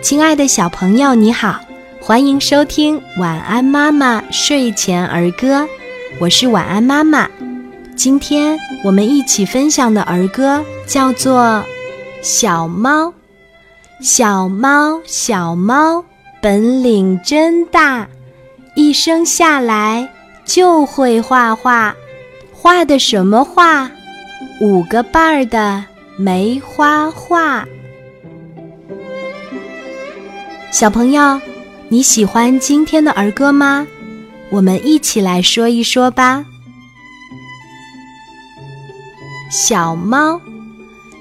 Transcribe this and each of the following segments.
亲爱的小朋友，你好，欢迎收听《晚安妈妈睡前儿歌》，我是晚安妈妈。今天我们一起分享的儿歌叫做《小猫》。小猫，小猫，本领真大，一生下来就会画画，画的什么画？五个瓣儿的梅花画。小朋友，你喜欢今天的儿歌吗？我们一起来说一说吧。小猫，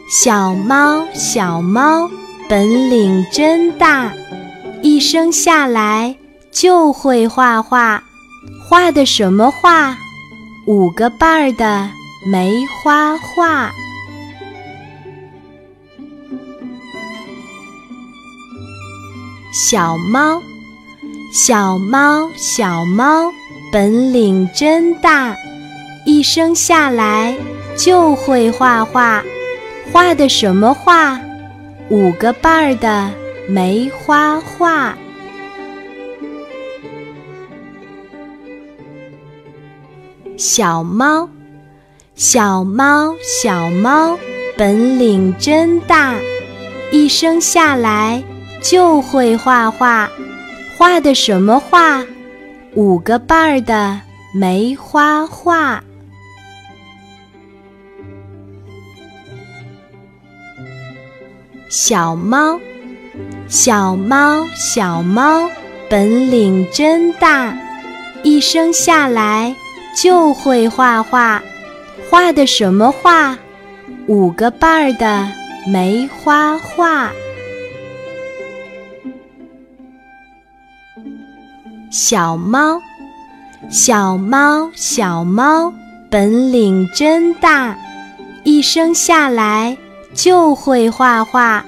小猫，小猫，本领真大，一生下来就会画画，画的什么画？五个瓣儿的梅花画。小猫，小猫，小猫，本领真大，一生下来就会画画，画的什么画？五个瓣儿的梅花画。小猫，小猫，小猫，本领真大，一生下来。就会画画，画的什么画？五个瓣儿的梅花画。小猫，小猫，小猫，本领真大，一生下来就会画画，画的什么画？五个瓣儿的梅花画。小猫，小猫，小猫，本领真大，一生下来就会画画，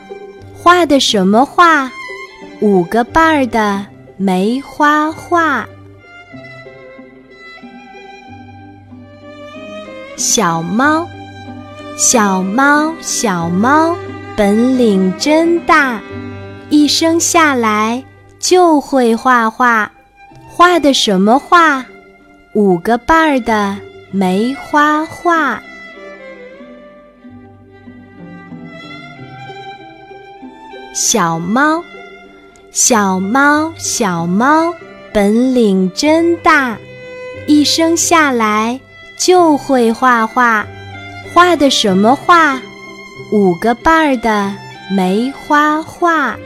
画的什么画？五个瓣儿的梅花画。小猫，小猫，小猫，本领真大，一生下来就会画画。画的什么画？五个瓣儿的梅花画。小猫，小猫，小猫，本领真大，一生下来就会画画，画的什么画？五个瓣儿的梅花画。